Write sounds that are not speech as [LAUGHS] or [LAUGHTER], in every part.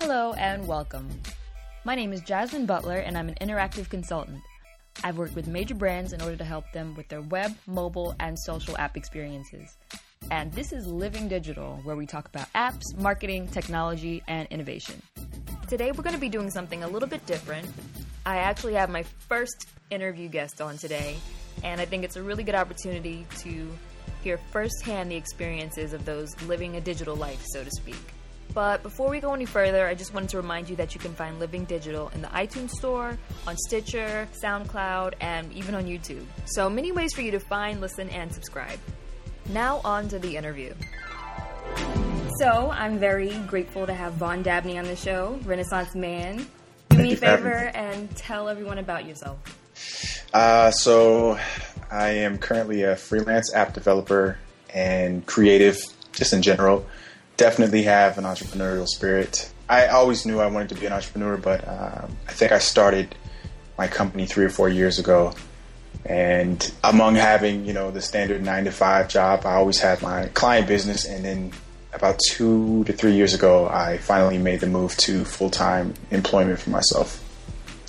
Hello and welcome. My name is Jasmine Butler and I'm an interactive consultant. I've worked with major brands in order to help them with their web, mobile, and social app experiences. And this is Living Digital, where we talk about apps, marketing, technology, and innovation. Today we're going to be doing something a little bit different. I actually have my first interview guest on today, and I think it's a really good opportunity to hear firsthand the experiences of those living a digital life, so to speak. But before we go any further, I just wanted to remind you that you can find Living Digital in the iTunes Store, on Stitcher, SoundCloud, and even on YouTube. So, many ways for you to find, listen, and subscribe. Now, on to the interview. So, I'm very grateful to have Vaughn Dabney on the show, Renaissance Man. Do me a favor and tell everyone about yourself. Uh, so, I am currently a freelance app developer and creative, just in general definitely have an entrepreneurial spirit. I always knew I wanted to be an entrepreneur, but um, I think I started my company three or four years ago. And among having, you know, the standard nine to five job, I always had my client business. And then about two to three years ago, I finally made the move to full time employment for myself.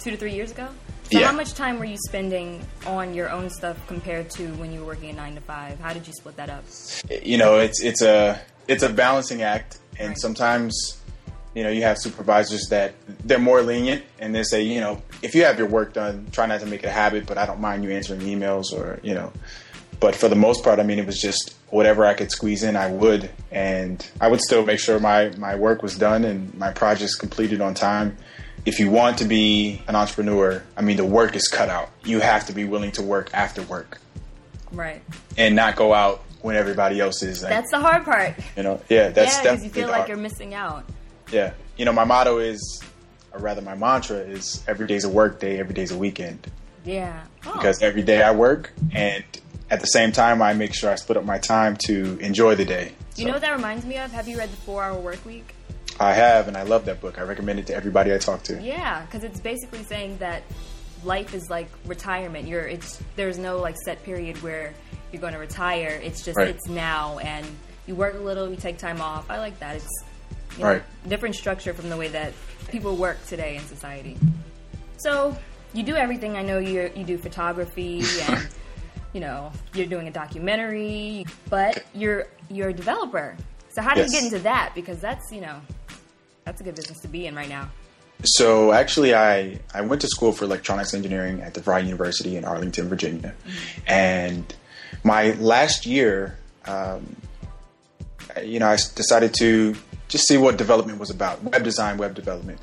Two to three years ago? So yeah. how much time were you spending on your own stuff compared to when you were working a nine to five? How did you split that up? You know, it's it's a it's a balancing act, and Right. sometimes you know you have supervisors that they're more lenient and they say you know if you have your work done, try not to make it a habit, but I don't mind you answering emails or you know. But for the most part, I mean, it was just whatever I could squeeze in, I would, and I would still make sure my my work was done and my projects completed on time. If you want to be an entrepreneur, I mean, the work is cut out. You have to be willing to work after work Right. and not go out when everybody else is. Like, That's the hard part. you know, yeah, that's yeah, because you feel like you're missing out. Yeah, you know, my motto is, or rather, my mantra is: every day's a work day, every day's a weekend. Yeah. Oh. Because every day I work, and at the same time, I make sure I split up my time to enjoy the day. you know what that reminds me of? Have you read the Four Hour Work Week? I have, and I love that book. I recommend it to everybody I talk to. Yeah, because it's basically saying that life is like retirement. You're it's there's no like set period where you're going to retire. It's just Right. it's now, and you work a little, you take time off. I like that. It's you know, Right. different structure from the way that people work today in society. So you do everything. I know you you do photography [LAUGHS] and. You know, you're doing a documentary, but you're you're a developer. So how do Yes. you get into that? Because that's you know, that's a good business to be in right now. So actually, I I went to school for electronics engineering at DeVry University in Arlington, Virginia, and my last year, um, you know, I decided to just see what development was about, web design, web development,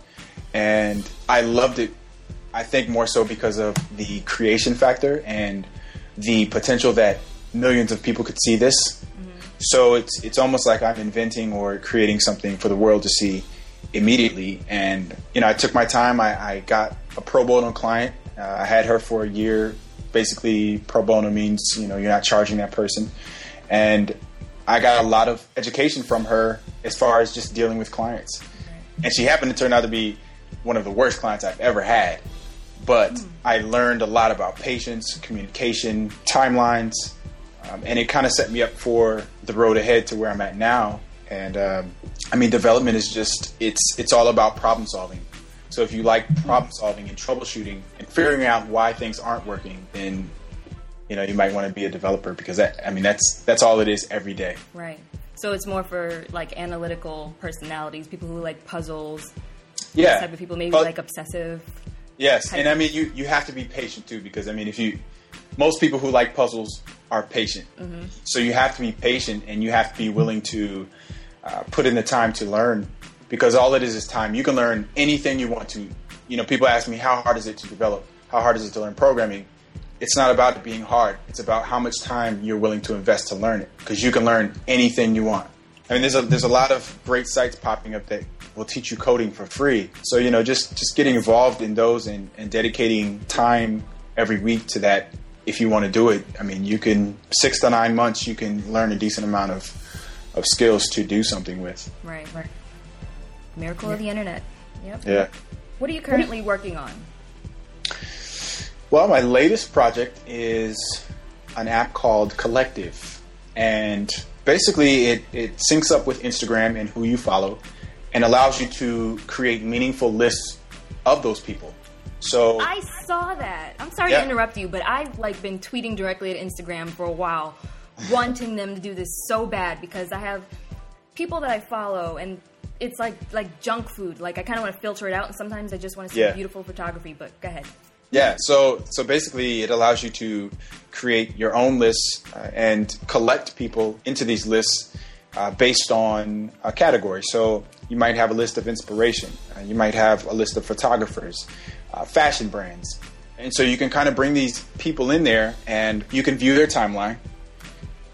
and I loved it. I think more so because of the creation factor and the potential that millions of people could see this. So it's it's almost like I'm inventing or creating something for the world to see immediately. And you know, I took my time. I, I got a pro bono client. Uh, I had her for a year. Basically, pro bono means you know you're not charging that person. And I got a lot of education from her as far as just dealing with clients. And she happened to turn out to be one of the worst clients I've ever had. But I learned a lot about patience, communication, timelines, um, and it kind of set me up for the road ahead to where I'm at now. And um, I mean, development is just it's it's all about problem solving. So if you like problem solving and troubleshooting and figuring out why things aren't working, then you know you might want to be a developer because that I mean that's that's all it is every day. Right. So it's more for like analytical personalities, people who like puzzles, Yeah, type of people, maybe like obsessive. Yes, and I mean you you have to be patient too because I mean if you most people who like puzzles are patient, Mm-hmm. so you have to be patient and you have to be willing to uh, put in the time to learn because all it is is time. You can learn anything you want to. You know, people ask me how hard is it to develop, how hard is it to learn programming. It's not about it being hard. It's about how much time you're willing to invest to learn it because you can learn anything you want. I mean, there's a there's a lot of great sites popping up that will teach you coding for free. So you know, just just getting involved in those and, and dedicating time every week to that. If you want to do it, I mean, you can six to nine months. You can learn a decent amount of of skills to do something with. Right. Right. Miracle of the internet. Yep. Yeah. What are you currently working on? Well, my latest project is an app called Collectiv, and basically it, it syncs up with Instagram and who you follow, and allows you to create meaningful lists of those people. So I saw that. I'm sorry Yeah. to interrupt you, but I've like been tweeting directly at Instagram for a while, wanting them to do this so bad because I have people that I follow and it's like like junk food. Like I kind of want to filter it out, and sometimes I just want to see Yeah. beautiful photography. But go ahead. Yeah, so so basically, it allows you to create your own lists uh, and collect people into these lists uh, based on a category. So you might have a list of inspiration, uh, you might have a list of photographers, uh, fashion brands, and so you can kind of bring these people in there, and you can view their timeline.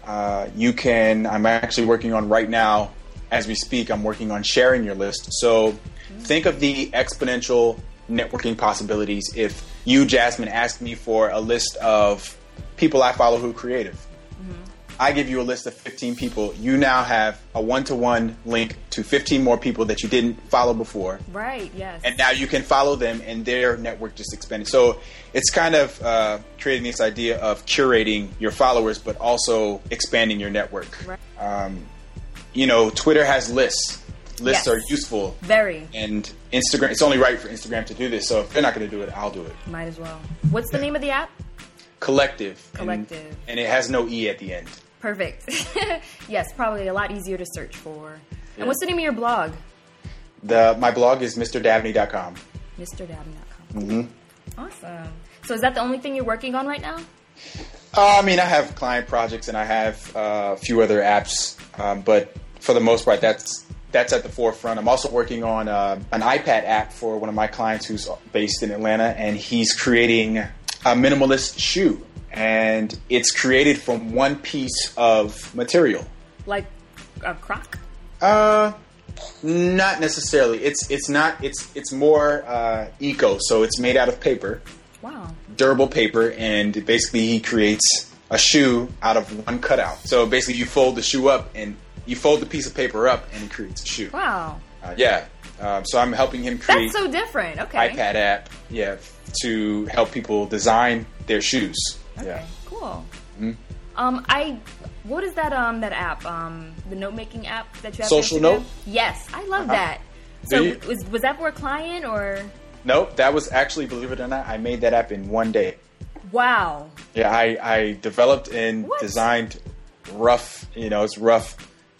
Uh, you can. I'm actually working on right now, as we speak. I'm working on sharing your list. So think of the exponential networking possibilities. If you, Jasmine, ask me for a list of people I follow who are creative, I give you a list of 15 people. You now have a one-to-one link to 15 more people that you didn't follow before Right. Yes. and now you can follow them and their network just expanded so it's kind of uh, creating this idea of curating your followers but also expanding your network Right. um, you know twitter has lists lists Yes. are useful Very. and instagram it's only right for instagram to do this so if they're not going to do it i'll do it Might as well. What's the name of the app? collectiv and- Collectiv. and, it has no e at the end Perfect. [LAUGHS] yes, probably a lot easier to search for. And what's the name of your blog? the my blog is mrdavney.com MrDabney.com. mm-hmm. Awesome. So is that the only thing you're working on right now? Uh, I mean, I have client projects and I have uh, a few other apps, um, but for the most part, that's that's at the forefront. I'm also working on uh, an iPad app for one of my clients who's based in Atlanta, and he's creating a minimalist shoe, and it's created from one piece of material. Like a croc? Uh, not necessarily. It's it's not. It's it's more uh, eco, so it's made out of paper Wow. durable paper, and basically he creates a shoe out of one cutout. So basically, you fold the shoe up, and you fold the piece of paper up, and he creates a shoe. Wow. Uh, yeah. Um, so I'm helping him create That's so different. Okay. iPad app, yeah, to help people design their shoes. Okay. Yeah. Cool. Mhm. Um, I. What is that? Um, that app. Um, the note making app that you have. Social? Note? Yes, I love Uh-huh. that. So you? was was that for a client or? Nope, that was actually, believe it or not, I made that app in one day. Wow. Yeah, I, I developed and What? designed rough, you know, it's rough,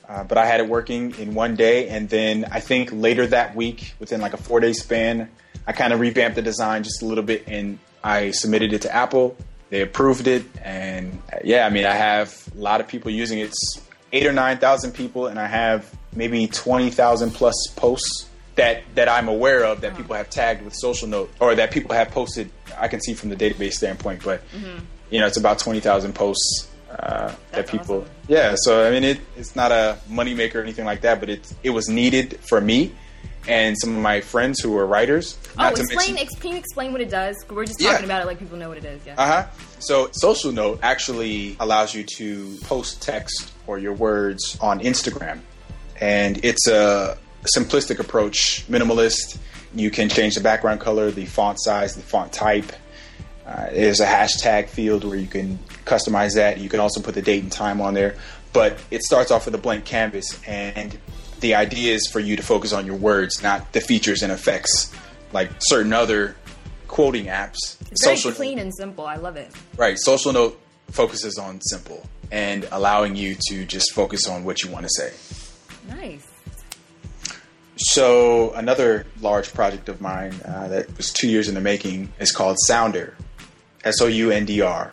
uh, but I had it working in one day. And then I think later that week, within like a four day span, I kind of revamped the design just a little bit and I submitted it to Apple. They approved it. And yeah, I mean, I have a lot of people using it. It's eight or 9,000 people, and I have maybe 20,000 plus posts that, that I'm aware of that people have tagged with Social Note or that people have posted. I can see from the database standpoint, but you know, it's about 20,000 posts uh, that people. awesome. Yeah, so I mean, it, it's not a moneymaker or anything like that, but it it was needed for me and some of my friends who are writers. Oh, explain. mention- Ex- can you explain what it does? We're just Yeah. talking about it like people know what it is. Yeah. uh huh. So, Social Note actually allows you to post text or your words on Instagram, and it's a simplistic approach, minimalist. You can change the background color, the font size, the font type. Uh, there's a hashtag field where you can customize that. You can also put the date and time on there. But it starts off with a blank canvas, and the idea is for you to focus on your words, not the features and effects like certain other quoting apps. It's very Social- clean and simple. I love it. Right. Social Note focuses on simple and allowing you to just focus on what you want to say. Nice. So another large project of mine uh, that was two years in the making is called Soundr, S O U N D R,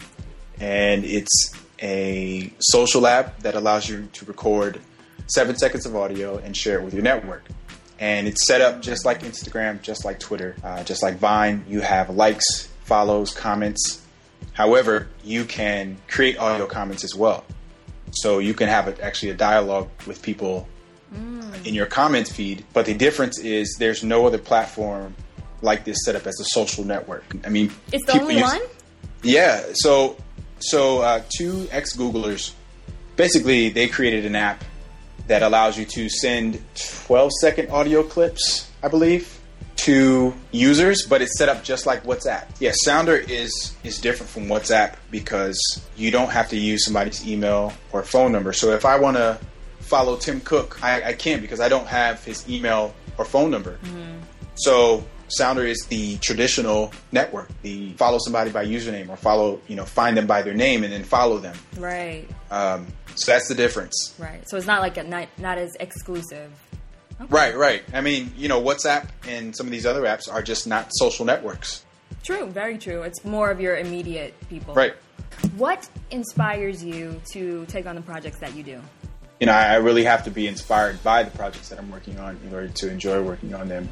and it's a social app that allows you to record seven seconds of audio and share it with your network. And it's set up just like Instagram, just like Twitter, uh, just like Vine. You have likes, follows, comments. However, you can create audio comments as well. So you can have a, actually a dialogue with people in your comment feed. But the difference is there's no other platform like this set up as a social network. I mean, It's the only use- one. Yeah. So so uh, two ex Googlers basically they created an app that allows you to send 12 second audio clips, I believe, to users, but it's set up just like WhatsApp. Yeah, Soundr is is different from WhatsApp because you don't have to use somebody's email or phone number. So if I want to follow Tim Cook. I, I can't because I don't have his email or phone number. Mm-hmm. So Soundr is the traditional network. The follow somebody by username or follow, you know, find them by their name and then follow them. Right. Um, so that's the difference. Right. So it's not like a not not as exclusive. Okay. Right, right. I mean, you know, WhatsApp and some of these other apps are just not social networks. True. Very true. It's more of your immediate people. Right. What inspires you to take on the projects that you do? You know, I, I really have to be inspired by the projects that I'm working on in order to enjoy working on them.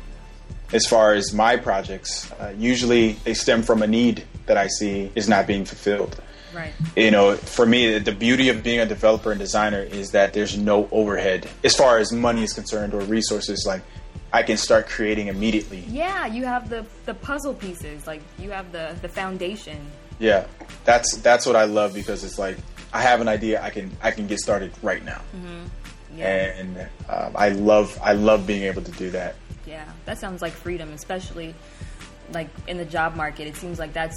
As far as my projects, uh, usually they stem from a need that I see is not being fulfilled. Right. you know, for me, the beauty of being a developer and designer is that there's no overhead as far as money is concerned or resources. Like, I can start creating immediately. Yeah, you have the the puzzle pieces. Like you have the the foundation. Yeah, that's that's what I love because it's like I have an idea, I can I can get started right now, Yeah. and um, I love I love being able to do that. Yeah, that sounds like freedom, especially like in the job market. It seems like that's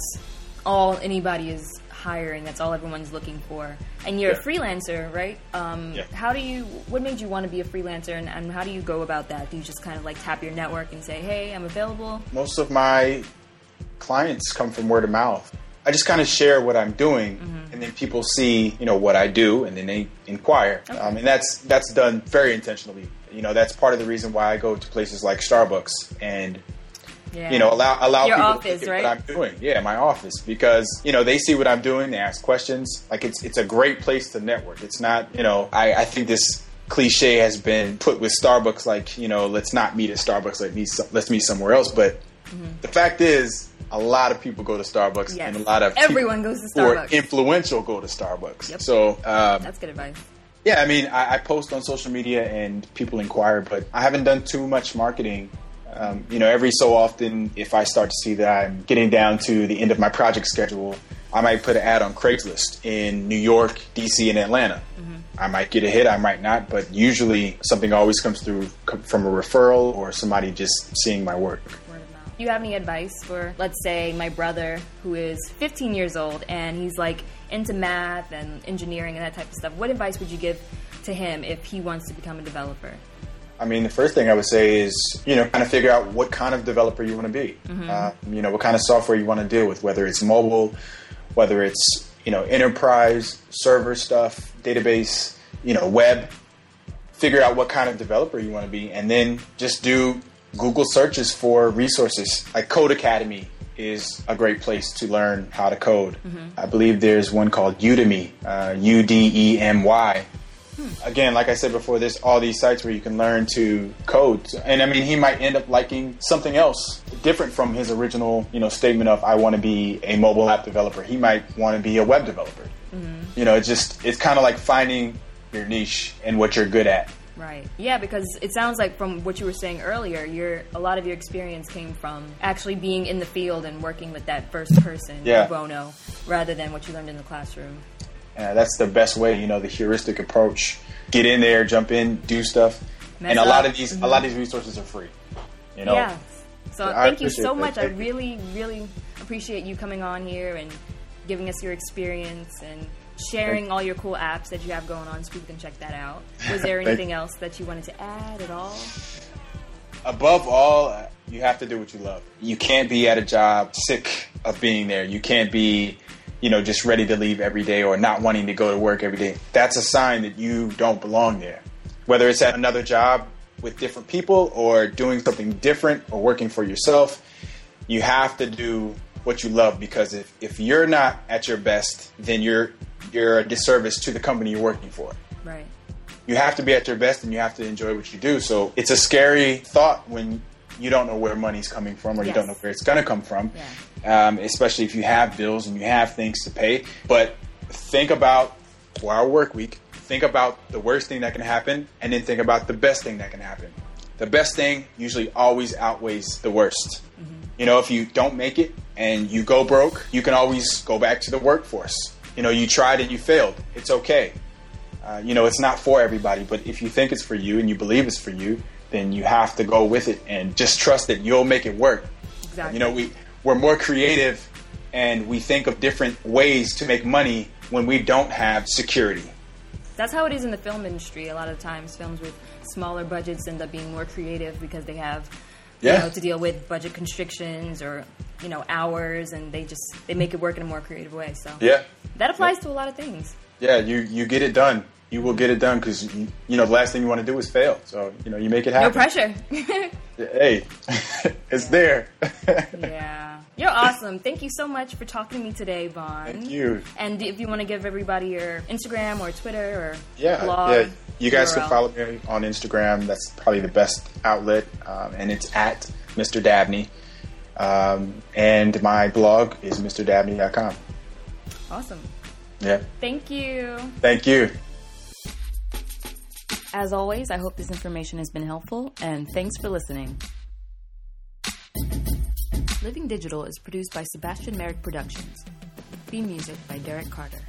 all anybody is hiring. That's all everyone's looking for. And you're Yeah. a freelancer, right? Um, Yeah. How do you? What made you want to be a freelancer, and, and how do you go about that? Do you just kind of like tap your network and say, "Hey, I'm available"? most of my clients come from word of mouth. I just kind of share what I'm doing, and then people see, you know, what I do, and then they inquire. Okay. Um, and that's that's done very intentionally. You know, that's part of the reason why I go to places like Starbucks and Yeah. you know allow allow Your people office, to look at right? what I'm doing. Yeah, my office because you know they see what I'm doing, they ask questions. Like it's it's a great place to network. It's not you know I, I think this cliche has been put with Starbucks like you know let's not meet at Starbucks let meet let's meet somewhere else. But the fact is a lot of people go to Starbucks Mm-hmm. Yes. and a lot of Everyone people goes to who are Starbucks. influential go to Starbucks. Yep. So um, That's good advice. yeah, I mean, I, I post on social media and people inquire, but I haven't done too much marketing. Um, you know, every so often, if I start to see that I'm getting down to the end of my project schedule, I might put an ad on Craigslist in New York, DC, and Atlanta. I might get a hit, I might not, but usually something always comes through from a referral or somebody just seeing my work. Word of mouth. Do you have any advice for, let's say, my brother who is 15 years old and he's like into math and engineering and that type of stuff? What advice would you give to him if he wants to become a developer? I mean, the first thing I would say is, you know, kind of figure out what kind of developer you want to be. Uh, you know, what kind of software you want to deal with, whether it's mobile, whether it's, you know, enterprise, server stuff, database, you know, web. Figure out what kind of developer you want to be, and then just do Google searches for resources. Like Codecademy is a great place to learn how to code. Mm-hmm. I believe there's one called Udemy, uh, U D E M Y hmm. again, like I said before, there's all these sites where you can learn to code. And I mean, he might end up liking something else different from his original, you know, statement of I want to be a mobile app developer. He might want to be a web developer. Mm-hmm. You know, it's just it's kind of like finding your niche and what you're good at. Right. Yeah, because it sounds like from what you were saying earlier, your a lot of your experience came from actually being in the field and working with that first person, Yeah. bono, rather than what you learned in the classroom. Uh, that's the best way, you know, the heuristic approach. Get in there, jump in, do stuff. Mess and a lot of these a lot of these resources are free. You know, Yeah. So I thank you appreciate so that. much. I really, really appreciate you coming on here and giving us your experience and sharing all your cool apps that you have going on so people can check that out. Was there [LAUGHS] anything else that you wanted to add at all? above all, uh, you have to do what you love. You can't be at a job sick of being there. You can't be, you know, just ready to leave every day or not wanting to go to work every day. That's a sign that you don't belong there. Whether it's at another job with different people or doing something different or working for yourself, you have to do what you love because if, if you're not at your best, then you're you're a disservice to the company you're working for Right. you have to be at your best and you have to enjoy what you do. So it's a scary thought when you don't know where money's coming from or you don't know where it's going to come from, um, especially if you have bills and you have things to pay. But think about Four Hour Work Week, think about the worst thing that can happen and then think about the best thing that can happen. The best thing usually always outweighs the worst. You know, if you don't make it and you go broke, you can always go back to the workforce. You know, you tried and you failed. It's okay. Uh, you know, it's not for everybody, but if you think it's for you and you believe it's for you, then you have to go with it and just trust that you'll make it work. Exactly. You know, we we're more creative and we think of different ways to make money when we don't have security. That's how it is in the film industry. A lot of times, films with smaller budgets end up being more creative because they have, Yeah. you know, to deal with budget constrictions or you know hours, and they just they make it work in a more creative way. So Yeah. That applies to a lot of things. Yeah, you, you get it done. You will get it done because, you, you know, the last thing you want to do is fail. So, you know, you make it happen. No pressure. [LAUGHS] Hey, [LAUGHS] it's there. [LAUGHS] yeah, you're awesome. Thank you so much for talking to me today, Vaughn. Thank you. And if you want to give everybody your Instagram or Twitter or Yeah, blog, yeah. You guys can follow me on Instagram. That's probably the best outlet, um, and it's at Mr. Dabney. Um, and my blog is mrdabney.com. Awesome. Yeah. Thank you. Thank you. As always, I hope this information has been helpful, and thanks for listening. Living Digital is produced by Sebastian Merrick Productions. Theme music by Derek Carter.